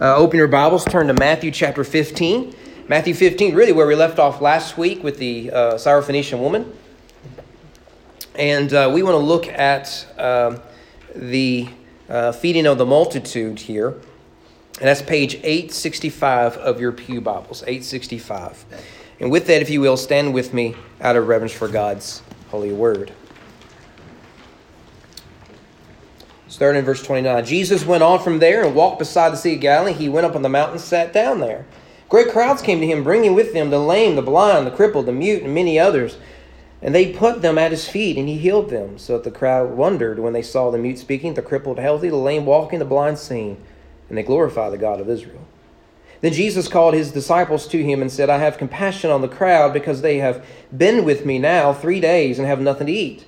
uh, open your Bibles, turn to Matthew chapter 15. Matthew 15, really where we left off last week with the uh, Syrophoenician woman. And uh, we want to look at um, the uh, feeding of the multitude here. And that's page 865 of your Pew Bibles, 865. And with that, if you will, stand with me out of reverence for God's holy word. Starting in verse 29. Jesus went on from there and walked beside the Sea of Galilee. He went up on the mountain and sat down there. Great crowds came to him, bringing with them the lame, the blind, the crippled, the mute, and many others. And they put them at his feet, and he healed them. So that the crowd wondered when they saw the mute speaking, the crippled healthy, the lame walking, the blind seeing. And they glorified the God of Israel. Then Jesus called his disciples to him and said, I have compassion on the crowd because they have been with me now three days and have nothing to eat.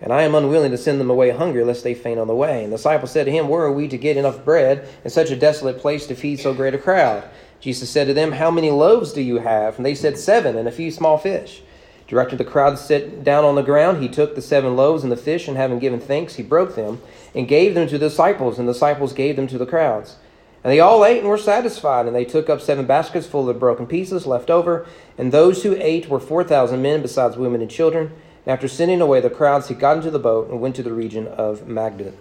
And I am unwilling to send them away hungry, lest they faint on the way. And the disciples said to him, Where are we to get enough bread in such a desolate place to feed so great a crowd? Jesus said to them, How many loaves do you have? And they said, Seven, and a few small fish. Directed the crowd to sit down on the ground, he took the seven loaves and the fish, and having given thanks, he broke them and gave them to the disciples, and the disciples gave them to the crowds. And they all ate and were satisfied, and they took up seven baskets full of broken pieces left over. And those who ate were four thousand men, besides women and children. After sending away the crowds, he got into the boat and went to the region of Magadan.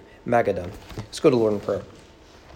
Let's go to Lord in prayer.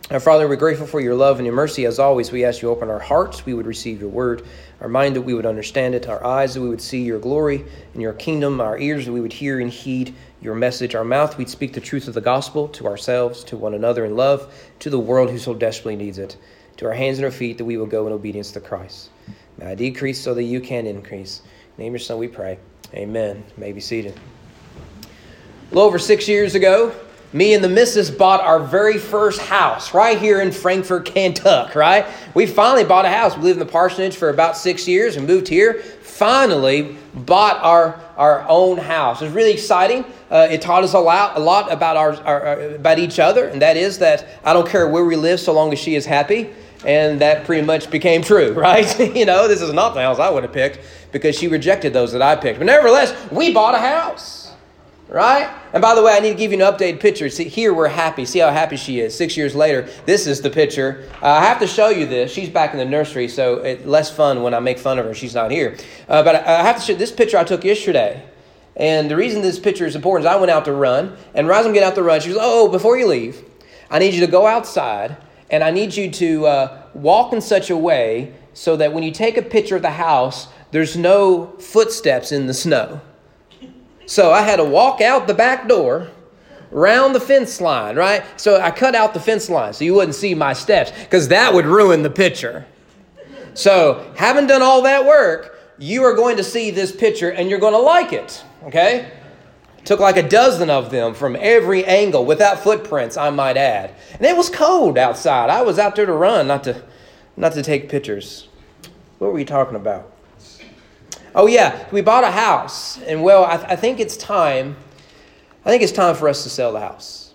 Our Father, we're grateful for your love and your mercy. As always, we ask you open our hearts, we would receive your word, our mind that we would understand it, our eyes that we would see your glory and your kingdom, our ears that we would hear and heed your message, our mouth we'd speak the truth of the gospel to ourselves, to one another in love, to the world who so desperately needs it, to our hands and our feet that we will go in obedience to Christ. May I decrease so that you can increase. Name your son, we pray. Amen. You may be seated. A little over six years ago, me and the missus bought our very first house right here in Frankfort, Kentucky, right? We finally bought a house. We lived in the parsonage for about six years and moved here. Finally bought our, our own house. It was really exciting. Uh, it taught us a lot, a lot about, our, our, about each other, and that is that I don't care where we live so long as she is happy. And that pretty much became true, right? you know, this is not the house I would have picked because she rejected those that I picked. But nevertheless, we bought a house. Right? And by the way, I need to give you an updated picture. See, here we're happy. See how happy she is. Six years later, this is the picture. Uh, I have to show you this. She's back in the nursery, so it's less fun when I make fun of her. She's not here. Uh, but I have to show this picture I took yesterday. And the reason this picture is important is I went out to run, and right as out to run, she goes, "Oh, before you leave, I need you to go outside, and I need you to uh, walk in such a way so that when you take a picture of the house, there's no footsteps in the snow." So I had to walk out the back door, round the fence line, right? So I cut out the fence line so you wouldn't see my steps because that would ruin the picture. So, having done all that work, you are going to see this picture and you're going to like it, okay? Took like a dozen of them from every angle without footprints, I might add. And it was cold outside. I was out there to run, not to not to take pictures. What were we talking about? Oh, yeah, we bought a house. And well, I, th- I think it's time. I think it's time for us to sell the house.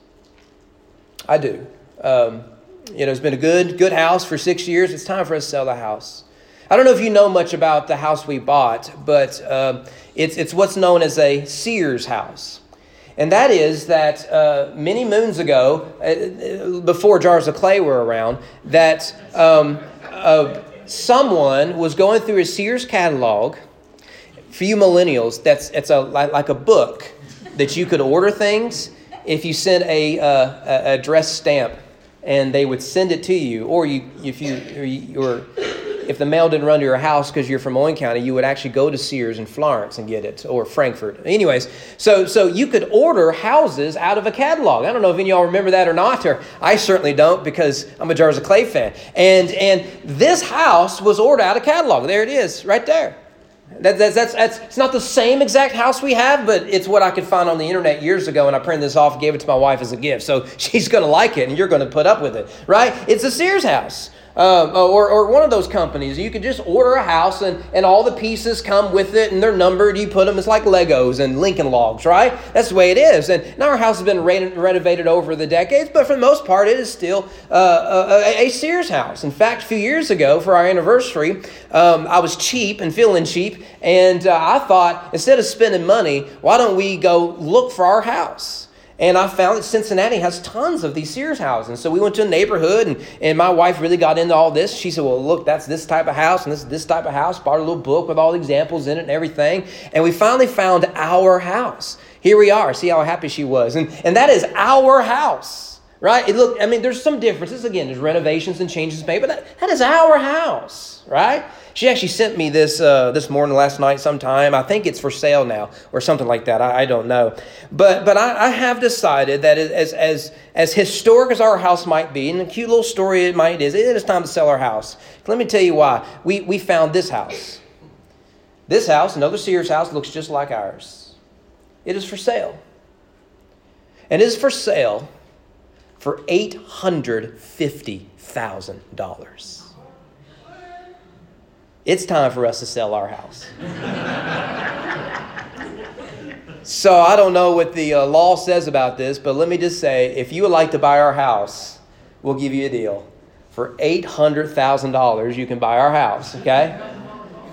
I do. Um, you know, it's been a good, good house for six years. It's time for us to sell the house. I don't know if you know much about the house we bought, but uh, it's, it's what's known as a Sears house. And that is that uh, many moons ago, uh, before jars of clay were around, that um, uh, someone was going through a Sears catalog for you millennials, that's it's a like, like a book that you could order things if you sent a, uh, a address stamp and they would send it to you, or you if you or, you, or if the mail didn't run to your house because you're from Owen County, you would actually go to Sears in Florence and get it, or Frankfort. Anyways, so so you could order houses out of a catalog. I don't know if any of y'all remember that or not, or I certainly don't because I'm a Jars of Clay fan. And and this house was ordered out of catalog. There it is, right there. That, that's, that's, that's, it's not the same exact house we have, but it's what I could find on the internet years ago, and I printed this off gave it to my wife as a gift. So she's going to like it, and you're going to put up with it, right? It's a Sears house. Um, or, or one of those companies. You could just order a house and, and all the pieces come with it and they're numbered. You put them, it's like Legos and Lincoln logs, right? That's the way it is. And now our house has been re- renovated over the decades, but for the most part, it is still uh, a, a, Sears house. In fact, a few years ago for our anniversary, um, I was cheap and feeling cheap, and uh, I thought instead of spending money, why don't we go look for our house? And I found that Cincinnati has tons of these Sears houses. So we went to a neighborhood, and, and my wife really got into all this. She said, Well, look, that's this type of house, and this this type of house. Bought a little book with all the examples in it and everything. And we finally found our house. Here we are. See how happy she was. And, and that is our house, right? It look, I mean, there's some differences. Again, there's renovations and changes made, but that, that is our house, right? She actually sent me this uh, this morning, last night, sometime. I think it's for sale now or something like that. I, I don't know, but but I, I, have decided that as as as historic as our house might be, and a cute little story it might is, it is time to sell our house. Let me tell you why. We we found this house. This house, another Sears house, looks just like ours. It is for sale, and it is for sale for eight hundred fifty thousand dollars it's time for us to sell our house. so I don't know what the uh, law says about this, but let me just say if you would like to buy our house, we'll give you a deal. For $800,000, you can buy our house, okay?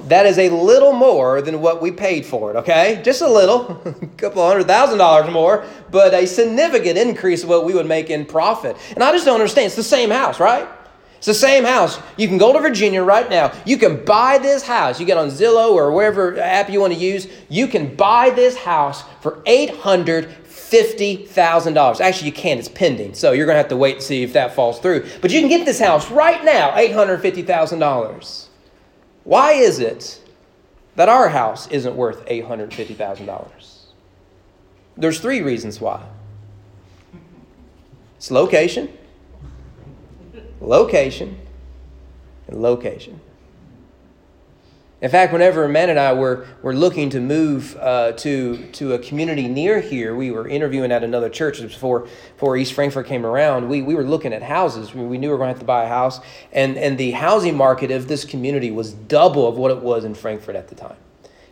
That is a little more than what we paid for it, okay? Just a little, a couple hundred thousand dollars more, but a significant increase of what we would make in profit. And I just don't understand. It's the same house, right? It's the same house. You can go to Virginia right now. You can buy this house. You get on Zillow or wherever app you want to use. You can buy this house for $850,000. Actually, you can. It's pending. So you're going to have to wait and see if that falls through. But you can get this house right now, $850,000. Why is it that our house isn't worth $850,000? There's three reasons why. It's location location, and location. In fact, whenever Matt and I were, were looking to move uh, to, to a community near here, we were interviewing at another church before, before East Frankfort came around. We, we were looking at houses. We, we knew we were going to have to buy a house. And, and the housing market of this community was double of what it was in Frankfort at the time.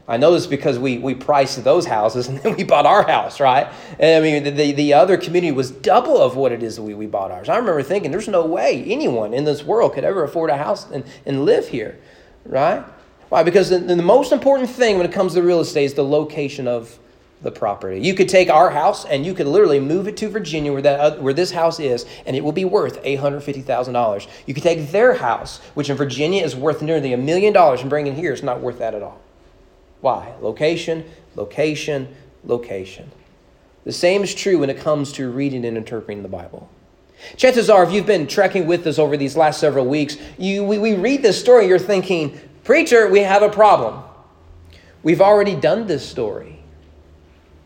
I know this because we, we priced those houses and then we bought our house, right? And I mean, the, the other community was double of what it is that we, we bought ours. I remember thinking, there's no way anyone in this world could ever afford a house and, and live here, right? Why? Because the, the most important thing when it comes to real estate is the location of the property. You could take our house and you could literally move it to Virginia where that uh, where this house is and it will be worth $850,000. You could take their house which in Virginia is worth nearly a million dollars and bring it here it's not worth that at all. Why? Location, location, location. The same is true when it comes to reading and interpreting the Bible. Chances are, if you've been trekking with us over these last several weeks, you, we, we read this story, you're thinking, Preacher, we have a problem. We've already done this story.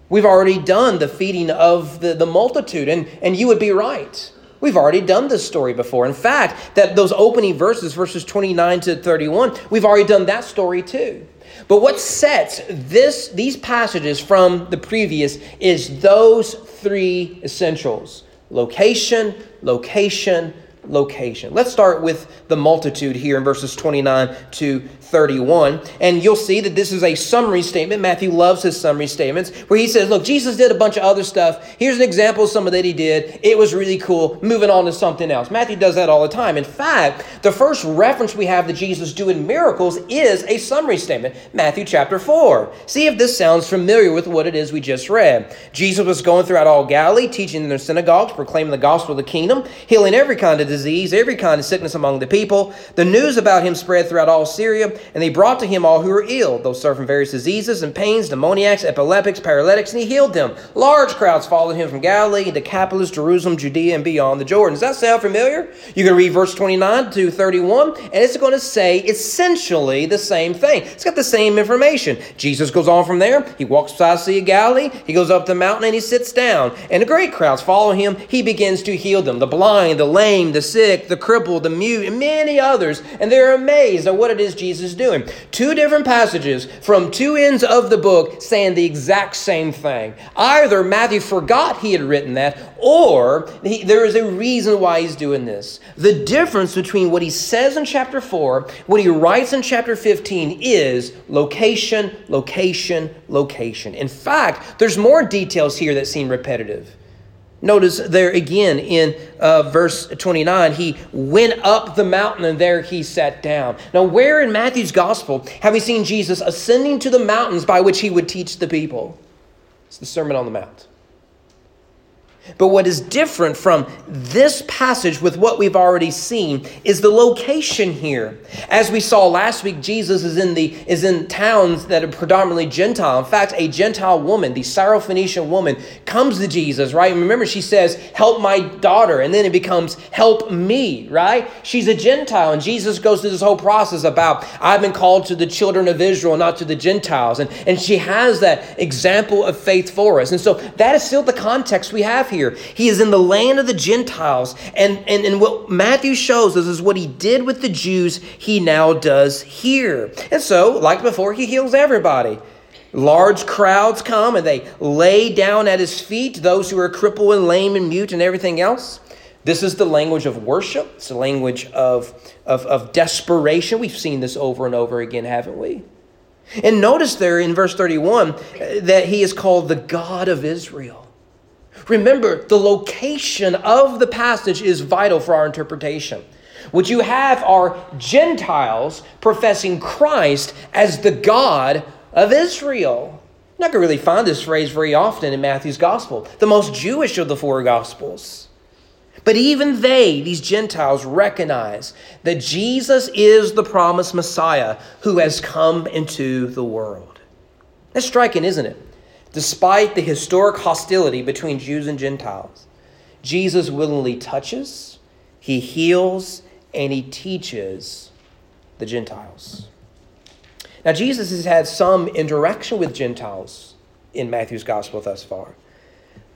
We've already done the feeding of the, the multitude, and, and you would be right. We've already done this story before. In fact, that those opening verses, verses 29 to 31, we've already done that story too. But what sets this, these passages from the previous is those three essentials location, location, location. Let's start with the multitude here in verses 29 to 31. And you'll see that this is a summary statement. Matthew loves his summary statements where he says, Look, Jesus did a bunch of other stuff. Here's an example of some of that he did. It was really cool. Moving on to something else. Matthew does that all the time. In fact, the first reference we have to Jesus doing miracles is a summary statement Matthew chapter 4. See if this sounds familiar with what it is we just read. Jesus was going throughout all Galilee, teaching in their synagogues, proclaiming the gospel of the kingdom, healing every kind of disease, every kind of sickness among the people. The news about him spread throughout all Syria and they brought to him all who were ill, those suffering various diseases and pains, demoniacs, epileptics, paralytics, and he healed them. Large crowds followed him from Galilee, Decapolis, Jerusalem, Judea, and beyond the Jordan. Does that sound familiar? You can read verse 29 to 31, and it's going to say essentially the same thing. It's got the same information. Jesus goes on from there. He walks beside the Sea of Galilee. He goes up the mountain and he sits down. And the great crowds follow him. He begins to heal them the blind, the lame, the sick, the crippled, the mute, and many others. And they're amazed at what it is Jesus is doing. Two different passages from two ends of the book saying the exact same thing. Either Matthew forgot he had written that, or he, there is a reason why he's doing this. The difference between what he says in chapter 4, what he writes in chapter 15 is location, location, location. In fact, there's more details here that seem repetitive. Notice there again in uh, verse 29, he went up the mountain and there he sat down. Now, where in Matthew's gospel have we seen Jesus ascending to the mountains by which he would teach the people? It's the Sermon on the Mount. But what is different from this passage with what we've already seen is the location here. As we saw last week, Jesus is in the is in towns that are predominantly Gentile. In fact, a Gentile woman, the Syrophoenician woman, comes to Jesus, right? Remember, she says, Help my daughter, and then it becomes help me, right? She's a Gentile, and Jesus goes through this whole process about I've been called to the children of Israel, not to the Gentiles. And, and she has that example of faith for us. And so that is still the context we have here. He is in the land of the Gentiles. And, and, and what Matthew shows us is what he did with the Jews, he now does here. And so, like before, he heals everybody. Large crowds come and they lay down at his feet, those who are crippled and lame and mute and everything else. This is the language of worship. It's the language of, of, of desperation. We've seen this over and over again, haven't we? And notice there in verse 31 uh, that he is called the God of Israel. Remember, the location of the passage is vital for our interpretation. What you have are Gentiles professing Christ as the God of Israel. You're not going to really find this phrase very often in Matthew's gospel, the most Jewish of the four gospels. But even they, these Gentiles, recognize that Jesus is the promised Messiah who has come into the world. That's striking, isn't it? Despite the historic hostility between Jews and Gentiles, Jesus willingly touches, he heals, and he teaches the Gentiles. Now, Jesus has had some interaction with Gentiles in Matthew's gospel thus far,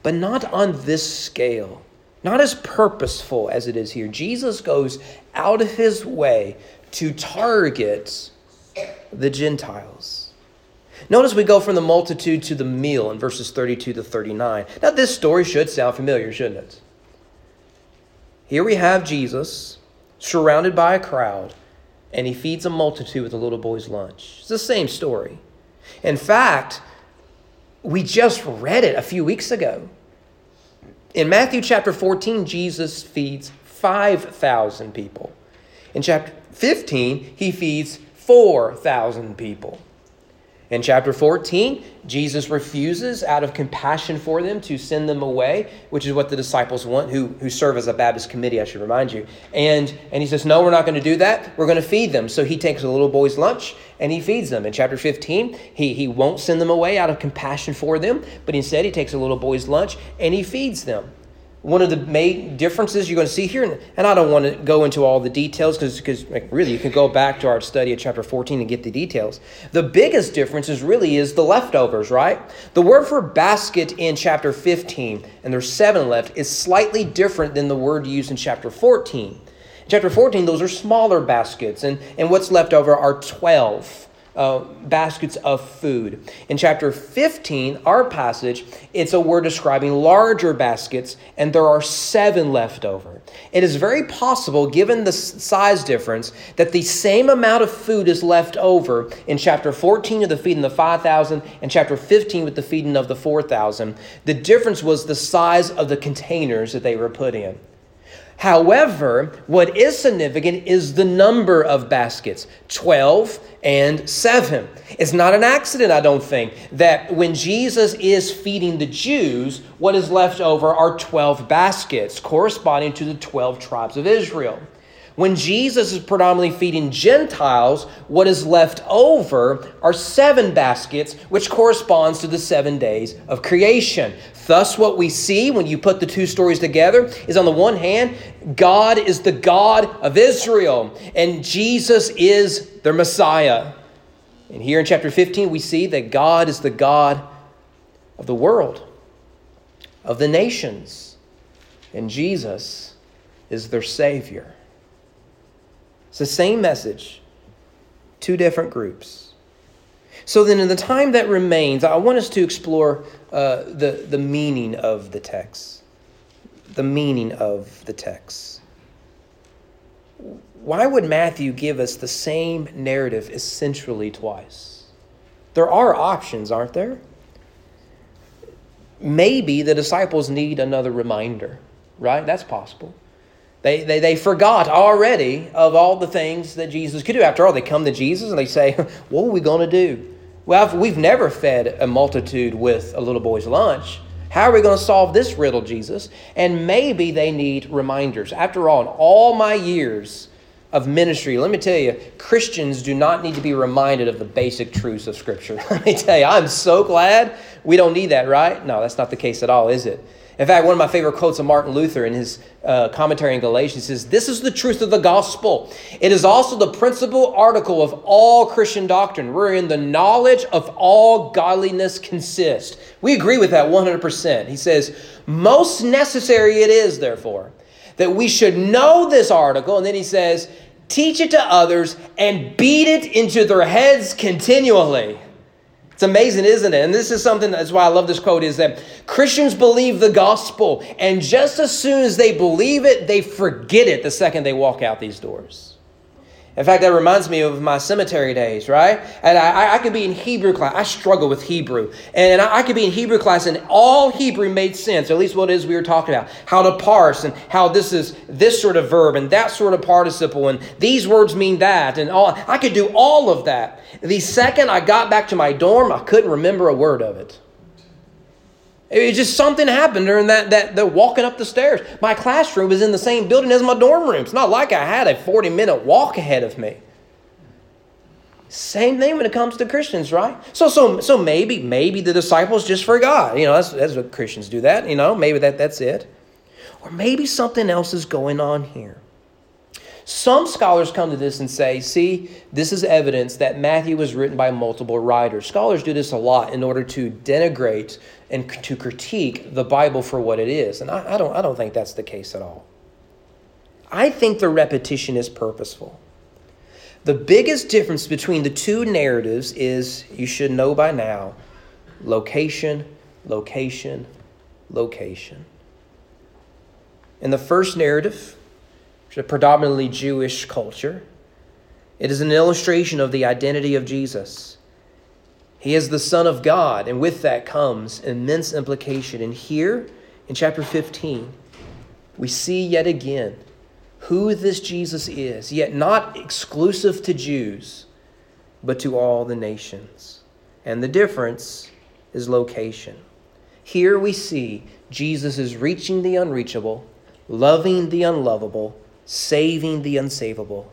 but not on this scale, not as purposeful as it is here. Jesus goes out of his way to target the Gentiles. Notice we go from the multitude to the meal in verses 32 to 39. Now, this story should sound familiar, shouldn't it? Here we have Jesus surrounded by a crowd, and he feeds a multitude with a little boy's lunch. It's the same story. In fact, we just read it a few weeks ago. In Matthew chapter 14, Jesus feeds 5,000 people. In chapter 15, he feeds 4,000 people. In chapter 14, Jesus refuses, out of compassion for them, to send them away, which is what the disciples want, who, who serve as a Baptist committee, I should remind you. And, and he says, No, we're not going to do that. We're going to feed them. So he takes a little boy's lunch and he feeds them. In chapter 15, he, he won't send them away out of compassion for them, but instead he takes a little boy's lunch and he feeds them one of the main differences you're going to see here, and I don't want to go into all the details because really you can go back to our study of chapter 14 and get the details. The biggest difference is really is the leftovers, right? The word for basket in chapter 15, and there's seven left, is slightly different than the word used in chapter 14. In chapter 14, those are smaller baskets, and, and what's left over are 12 uh, baskets of food. In chapter 15, our passage, it's a word describing larger baskets, and there are seven left over. It is very possible, given the size difference, that the same amount of food is left over in chapter 14 of the feeding of the 5,000 and chapter 15 with the feeding of the 4,000. The difference was the size of the containers that they were put in. However, what is significant is the number of baskets 12 and 7. It's not an accident, I don't think, that when Jesus is feeding the Jews, what is left over are 12 baskets corresponding to the 12 tribes of Israel. When Jesus is predominantly feeding Gentiles, what is left over are seven baskets, which corresponds to the seven days of creation. Thus, what we see when you put the two stories together is on the one hand, God is the God of Israel, and Jesus is their Messiah. And here in chapter 15, we see that God is the God of the world, of the nations, and Jesus is their Savior. It's the same message, two different groups. So then, in the time that remains, I want us to explore uh, the, the meaning of the text. The meaning of the text. Why would Matthew give us the same narrative essentially twice? There are options, aren't there? Maybe the disciples need another reminder, right? That's possible. They, they, they forgot already of all the things that Jesus could do. After all, they come to Jesus and they say, What are we going to do? Well, we've never fed a multitude with a little boy's lunch. How are we going to solve this riddle, Jesus? And maybe they need reminders. After all, in all my years of ministry, let me tell you, Christians do not need to be reminded of the basic truths of Scripture. Let me tell you, I'm so glad we don't need that, right? No, that's not the case at all, is it? In fact, one of my favorite quotes of Martin Luther in his uh, commentary in Galatians says, This is the truth of the gospel. It is also the principal article of all Christian doctrine, wherein the knowledge of all godliness consists. We agree with that 100%. He says, Most necessary it is, therefore, that we should know this article. And then he says, Teach it to others and beat it into their heads continually. It's amazing, isn't it? And this is something that's why I love this quote is that Christians believe the gospel, and just as soon as they believe it, they forget it the second they walk out these doors. In fact, that reminds me of my cemetery days, right? And I, I could be in Hebrew class. I struggle with Hebrew. And I, I could be in Hebrew class, and all Hebrew made sense, at least what it is we were talking about. How to parse, and how this is this sort of verb, and that sort of participle, and these words mean that, and all. I could do all of that. The second I got back to my dorm, I couldn't remember a word of it. It just something happened during that, that the walking up the stairs. My classroom is in the same building as my dorm room. It's not like I had a 40 minute walk ahead of me. Same thing when it comes to Christians, right? So, so, so maybe, maybe the disciples just forgot. You know, that's, that's what Christians do. That you know, maybe that that's it, or maybe something else is going on here. Some scholars come to this and say, see, this is evidence that Matthew was written by multiple writers. Scholars do this a lot in order to denigrate and to critique the Bible for what it is. And I, I, don't, I don't think that's the case at all. I think the repetition is purposeful. The biggest difference between the two narratives is, you should know by now, location, location, location. In the first narrative, a predominantly Jewish culture. It is an illustration of the identity of Jesus. He is the Son of God, and with that comes immense implication. And here in chapter 15, we see yet again who this Jesus is, yet not exclusive to Jews, but to all the nations. And the difference is location. Here we see Jesus is reaching the unreachable, loving the unlovable, saving the unsavable.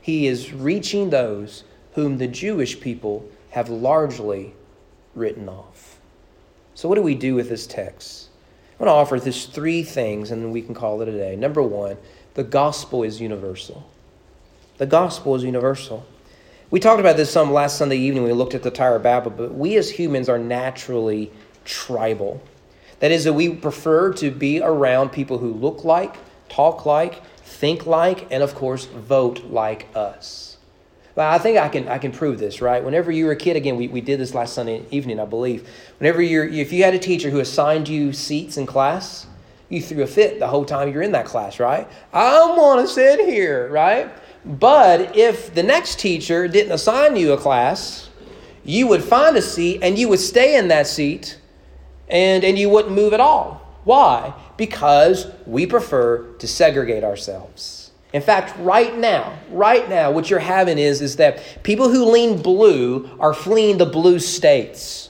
He is reaching those whom the Jewish people have largely written off. So, what do we do with this text? I want to offer this three things and then we can call it a day. Number one, the gospel is universal. The gospel is universal. We talked about this some last Sunday evening we looked at the Tower of Babel, but we as humans are naturally tribal. That is, that we prefer to be around people who look like, talk like, think like, and of course, vote like us. Well, I think I can, I can prove this, right? Whenever you were a kid, again, we, we did this last Sunday evening, I believe. Whenever you're, if you had a teacher who assigned you seats in class, you threw a fit the whole time you're in that class, right? I want to sit here, right? But if the next teacher didn't assign you a class, you would find a seat and you would stay in that seat and, and you wouldn't move at all. Why? Because we prefer to segregate ourselves. In fact, right now, right now, what you're having is, is that people who lean blue are fleeing the blue states.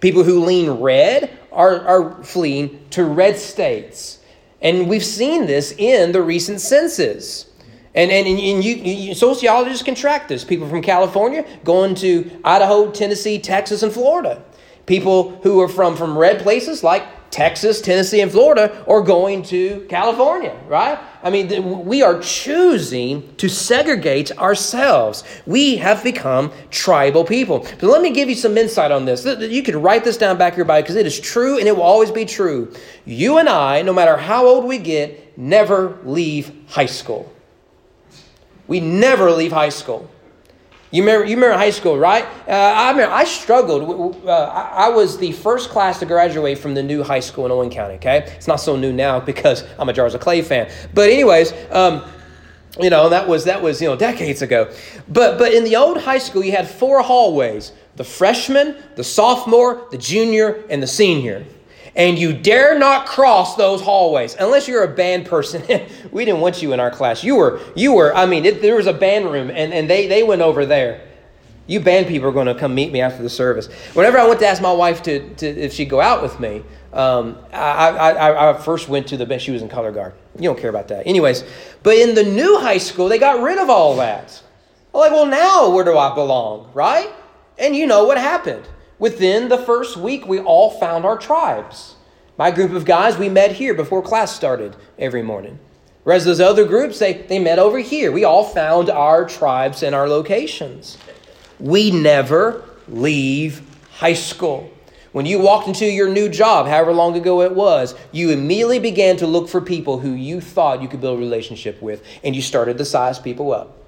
People who lean red are, are fleeing to red states. And we've seen this in the recent census. And, and, and you, you, sociologists can track this. People from California going to Idaho, Tennessee, Texas, and Florida. People who are from, from red places like Texas, Tennessee, and Florida, or going to California, right? I mean, we are choosing to segregate ourselves. We have become tribal people. But let me give you some insight on this. You can write this down back here by because it is true and it will always be true. You and I, no matter how old we get, never leave high school. We never leave high school. You remember, you remember high school, right? Uh, I remember I struggled. Uh, I, was the first class to graduate from the new high school in Owen County. Okay, it's not so new now because I'm a Jars of Clay fan. But anyways, um, you know that was that was you know decades ago. But but in the old high school, you had four hallways: the freshman, the sophomore, the junior, and the senior and you dare not cross those hallways unless you're a band person. we didn't want you in our class. You were, you were. I mean, it, there was a band room, and, and they they went over there. You band people are going to come meet me after the service. Whenever I went to ask my wife to, to if she'd go out with me, um, I, I, I, first went to the band. She was in color guard. You don't care about that. Anyways, but in the new high school, they got rid of all that. I'm like, well, now where do I belong, right? And you know what happened. Within the first week, we all found our tribes. My group of guys, we met here before class started every morning. Whereas those other groups, they, they met over here. We all found our tribes and our locations. We never leave high school. When you walked into your new job, however long ago it was, you immediately began to look for people who you thought you could build a relationship with, and you started to size people up.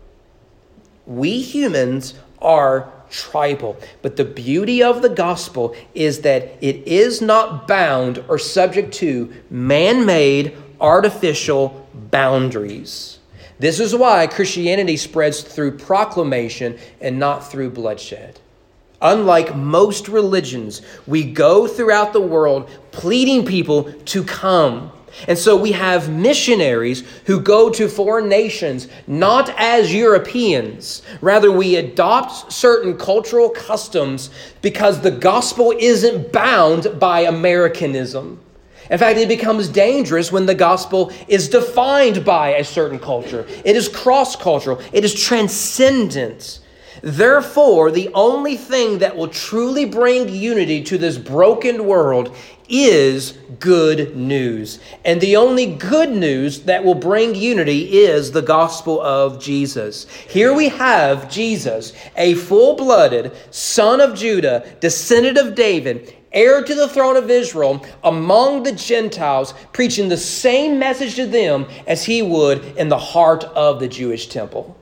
We humans are tribal. But the beauty of the gospel is that it is not bound or subject to man made, artificial boundaries. This is why Christianity spreads through proclamation and not through bloodshed. Unlike most religions, we go throughout the world pleading people to come and so we have missionaries who go to foreign nations not as Europeans. Rather, we adopt certain cultural customs because the gospel isn't bound by Americanism. In fact, it becomes dangerous when the gospel is defined by a certain culture. It is cross cultural, it is transcendent. Therefore, the only thing that will truly bring unity to this broken world is good news. And the only good news that will bring unity is the gospel of Jesus. Here we have Jesus, a full blooded son of Judah, descendant of David, heir to the throne of Israel, among the Gentiles, preaching the same message to them as he would in the heart of the Jewish temple.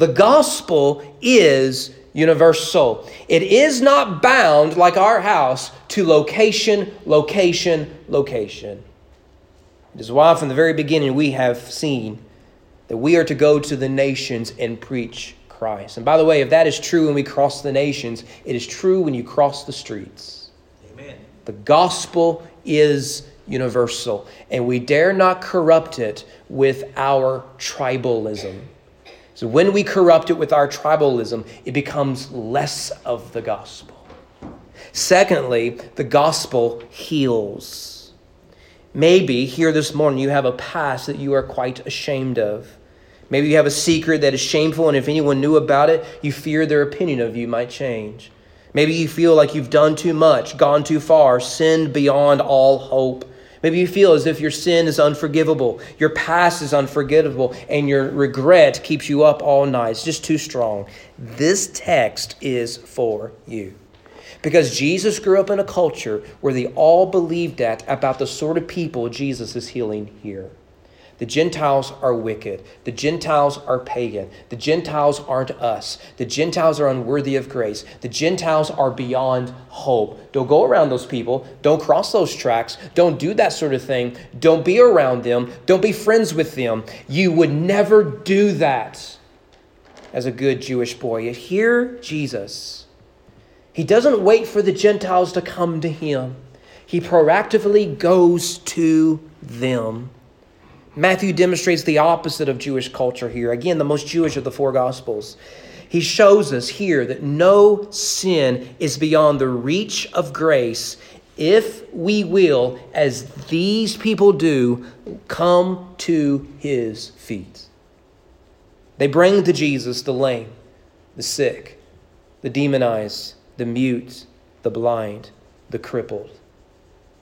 The gospel is universal. It is not bound, like our house, to location, location, location. It is why, from the very beginning, we have seen that we are to go to the nations and preach Christ. And by the way, if that is true when we cross the nations, it is true when you cross the streets. Amen. The gospel is universal, and we dare not corrupt it with our tribalism. So when we corrupt it with our tribalism, it becomes less of the gospel. Secondly, the gospel heals. Maybe here this morning you have a past that you are quite ashamed of. Maybe you have a secret that is shameful, and if anyone knew about it, you fear their opinion of you might change. Maybe you feel like you've done too much, gone too far, sinned beyond all hope. Maybe you feel as if your sin is unforgivable, your past is unforgettable, and your regret keeps you up all night. It's just too strong. This text is for you. Because Jesus grew up in a culture where they all believed that about the sort of people Jesus is healing here. The Gentiles are wicked. The Gentiles are pagan. The Gentiles aren't us. The Gentiles are unworthy of grace. The Gentiles are beyond hope. Don't go around those people. Don't cross those tracks. Don't do that sort of thing. Don't be around them. Don't be friends with them. You would never do that as a good Jewish boy. Yet here, Jesus, he doesn't wait for the Gentiles to come to him, he proactively goes to them. Matthew demonstrates the opposite of Jewish culture here. Again, the most Jewish of the four Gospels. He shows us here that no sin is beyond the reach of grace if we will, as these people do, come to his feet. They bring to Jesus the lame, the sick, the demonized, the mute, the blind, the crippled.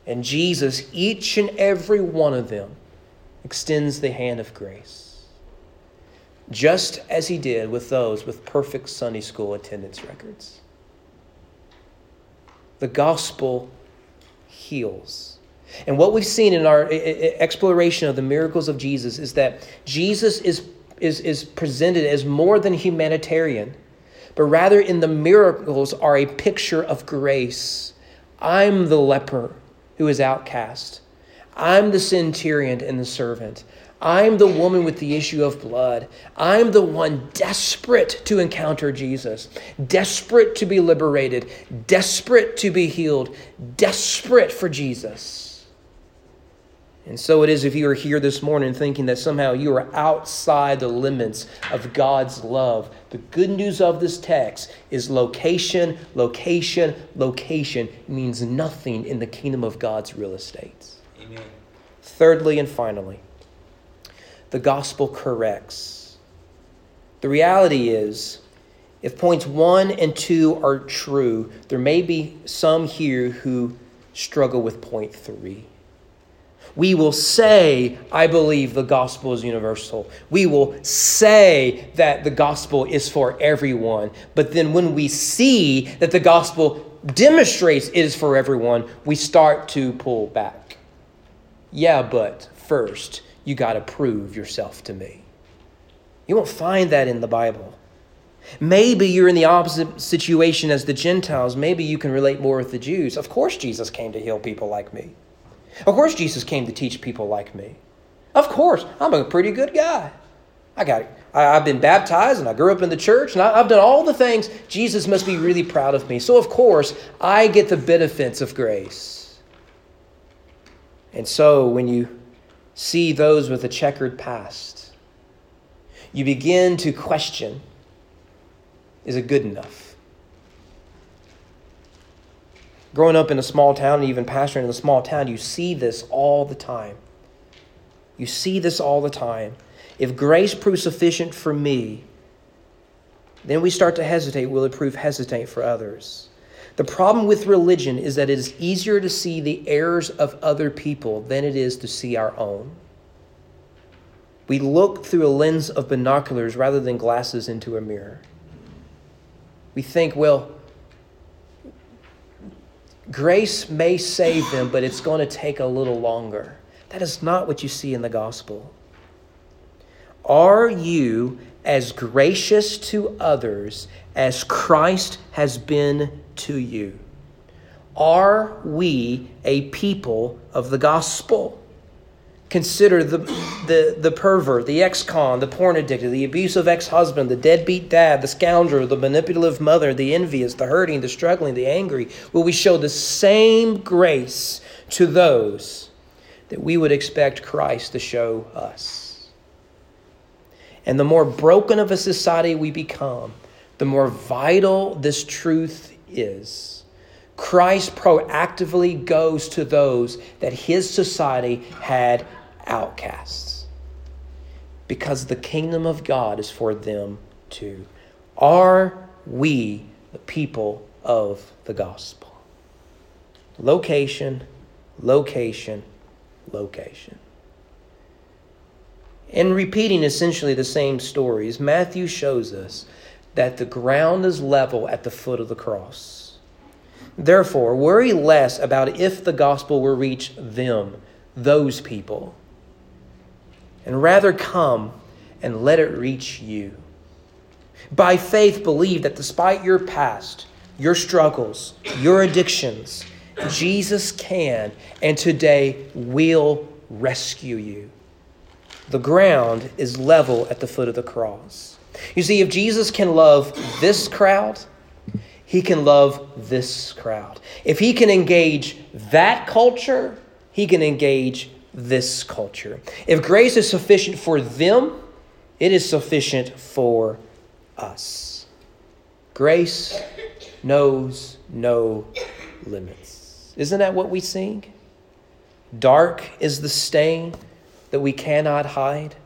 And Jesus, each and every one of them, extends the hand of grace, just as he did with those with perfect Sunday school attendance records. The gospel heals. And what we've seen in our exploration of the miracles of Jesus is that Jesus is, is, is presented as more than humanitarian, but rather in the miracles are a picture of grace. I'm the leper who is outcast. I'm the centurion and the servant. I'm the woman with the issue of blood. I'm the one desperate to encounter Jesus, desperate to be liberated, desperate to be healed, desperate for Jesus. And so it is if you are here this morning thinking that somehow you are outside the limits of God's love. The good news of this text is location, location, location means nothing in the kingdom of God's real estate. Thirdly and finally, the gospel corrects. The reality is, if points one and two are true, there may be some here who struggle with point three. We will say, I believe the gospel is universal. We will say that the gospel is for everyone. But then when we see that the gospel demonstrates it is for everyone, we start to pull back. Yeah, but first, you got to prove yourself to me. You won't find that in the Bible. Maybe you're in the opposite situation as the Gentiles. Maybe you can relate more with the Jews. Of course, Jesus came to heal people like me. Of course, Jesus came to teach people like me. Of course, I'm a pretty good guy. I got it. I've been baptized and I grew up in the church and I've done all the things. Jesus must be really proud of me. So, of course, I get the benefits of grace. And so, when you see those with a checkered past, you begin to question is it good enough? growing up in a small town and even pastoring in a small town, you see this all the time. You see this all the time. If grace proves sufficient for me, then we start to hesitate. Will it prove hesitate for others? The problem with religion is that it is easier to see the errors of other people than it is to see our own. We look through a lens of binoculars rather than glasses into a mirror. We think, well, Grace may save them, but it's going to take a little longer. That is not what you see in the gospel. Are you as gracious to others as Christ has been to you? Are we a people of the gospel? Consider the, the, the pervert, the ex con, the porn addicted, the abusive ex husband, the deadbeat dad, the scoundrel, the manipulative mother, the envious, the hurting, the struggling, the angry. Will we show the same grace to those that we would expect Christ to show us? And the more broken of a society we become, the more vital this truth is. Christ proactively goes to those that his society had outcasts because the kingdom of God is for them too. Are we the people of the gospel? Location, location, location. In repeating essentially the same stories, Matthew shows us that the ground is level at the foot of the cross. Therefore, worry less about if the gospel will reach them, those people and rather come and let it reach you. By faith, believe that despite your past, your struggles, your addictions, Jesus can and today will rescue you. The ground is level at the foot of the cross. You see, if Jesus can love this crowd, he can love this crowd. If he can engage that culture, he can engage this culture. If grace is sufficient for them, it is sufficient for us. Grace knows no limits. Isn't that what we sing? Dark is the stain that we cannot hide.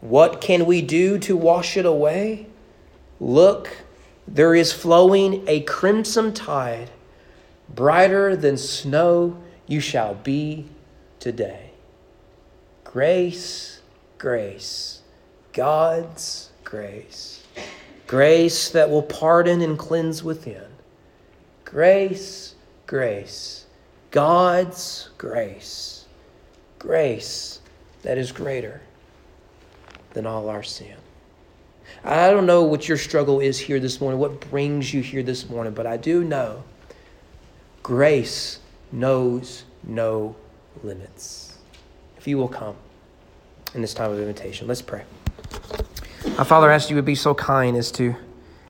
What can we do to wash it away? Look, there is flowing a crimson tide. Brighter than snow you shall be today. Grace, grace, God's grace. Grace that will pardon and cleanse within. Grace, grace, God's grace. Grace that is greater than all our sin. I don't know what your struggle is here this morning, what brings you here this morning, but I do know grace knows no limits. If you will come in this time of invitation, let's pray. Our Father, I ask you would be so kind as to